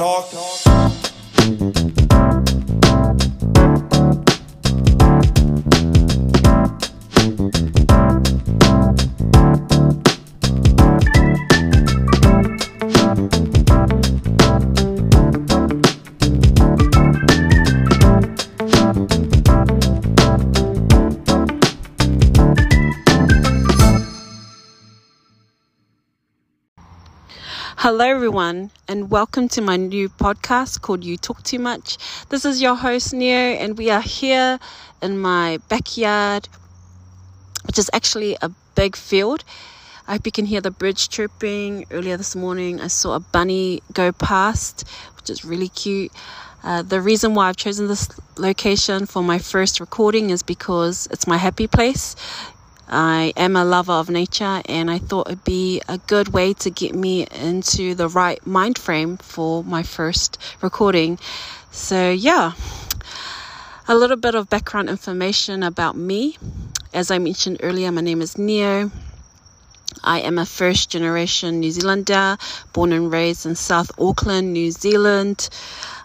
talk. Hello, everyone, and welcome to my new podcast called You Talk Too Much. This is your host, Neo, and we are here in my backyard, which is actually a big field. I hope you can hear the birds chirping. Earlier this morning, I saw a bunny go past, which is really cute. Uh, the reason why I've chosen this location for my first recording is because it's my happy place. I am a lover of nature, and I thought it'd be a good way to get me into the right mind frame for my first recording. So, yeah, a little bit of background information about me. As I mentioned earlier, my name is Neo. I am a first generation New Zealander, born and raised in South Auckland, New Zealand.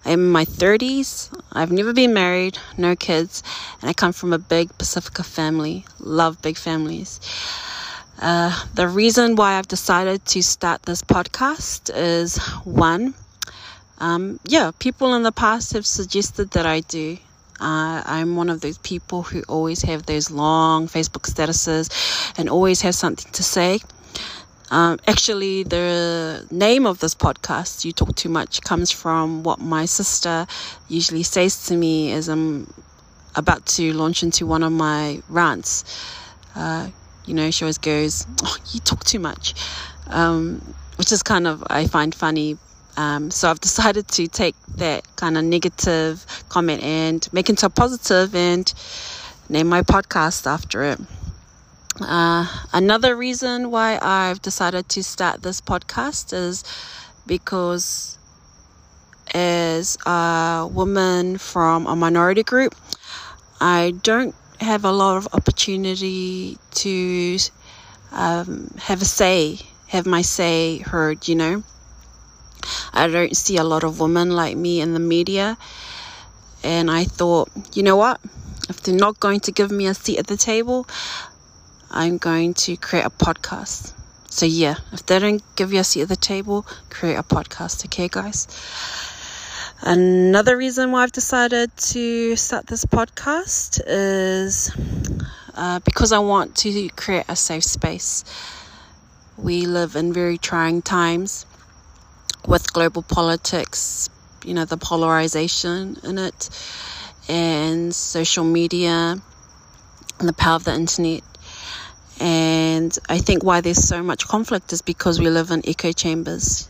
I'm in my 30s. I've never been married, no kids, and I come from a big Pacifica family. Love big families. Uh, the reason why I've decided to start this podcast is one, um, yeah, people in the past have suggested that I do. Uh, I'm one of those people who always have those long Facebook statuses and always have something to say. Um, actually, the name of this podcast, You Talk Too Much, comes from what my sister usually says to me as I'm about to launch into one of my rants. Uh, you know, she always goes, oh, You talk too much, um, which is kind of, I find funny. Um, so I've decided to take that kind of negative comment and make it into a positive and name my podcast after it. Uh, another reason why I've decided to start this podcast is because, as a woman from a minority group, I don't have a lot of opportunity to um, have a say, have my say heard, you know. I don't see a lot of women like me in the media. And I thought, you know what? If they're not going to give me a seat at the table, I'm going to create a podcast. So, yeah, if they don't give you a seat at the table, create a podcast, okay, guys? Another reason why I've decided to start this podcast is uh, because I want to create a safe space. We live in very trying times with global politics, you know, the polarization in it, and social media, and the power of the internet. And I think why there's so much conflict is because we live in echo chambers.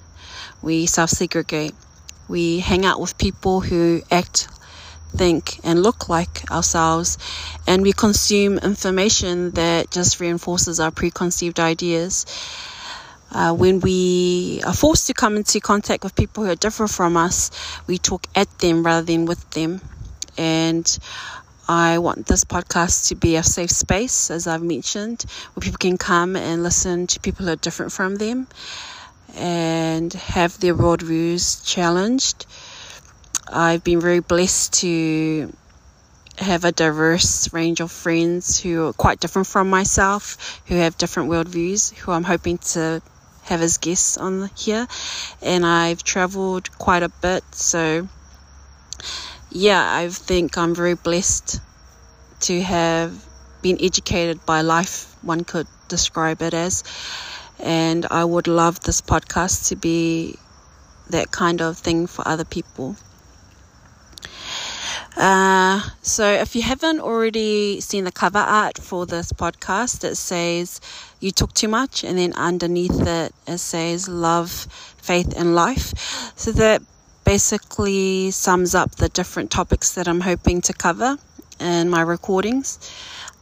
We self segregate. We hang out with people who act, think, and look like ourselves. And we consume information that just reinforces our preconceived ideas. Uh, when we are forced to come into contact with people who are different from us, we talk at them rather than with them. And I want this podcast to be a safe space, as I've mentioned, where people can come and listen to people who are different from them and have their worldviews challenged. I've been very blessed to have a diverse range of friends who are quite different from myself, who have different worldviews, who I'm hoping to have as guests on here. And I've traveled quite a bit, so yeah, I think I'm very blessed to have been educated by life, one could describe it as. And I would love this podcast to be that kind of thing for other people. Uh, so, if you haven't already seen the cover art for this podcast, it says You Talk Too Much, and then underneath it, it says Love, Faith, and Life. So, that basically sums up the different topics that I'm hoping to cover in my recordings.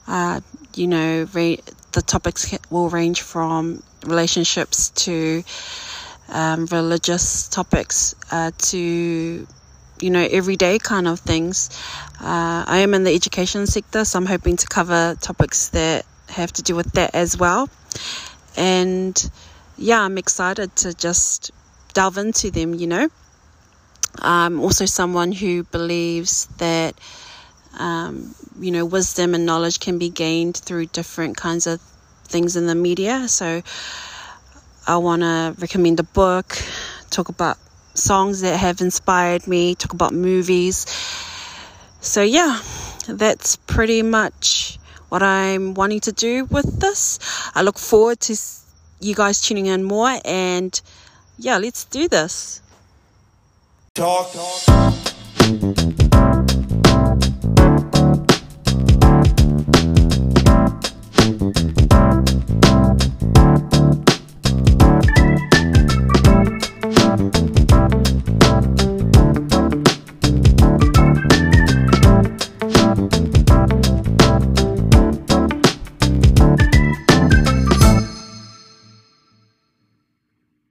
Uh, you know, re- the topics will range from relationships to um, religious topics uh, to you know everyday kind of things. Uh, I am in the education sector, so I'm hoping to cover topics that have to do with that as well. And yeah, I'm excited to just delve into them. You know. I'm also someone who believes that, um, you know, wisdom and knowledge can be gained through different kinds of things in the media. So I want to recommend a book, talk about songs that have inspired me, talk about movies. So, yeah, that's pretty much what I'm wanting to do with this. I look forward to you guys tuning in more and yeah, let's do this. Talk. talk.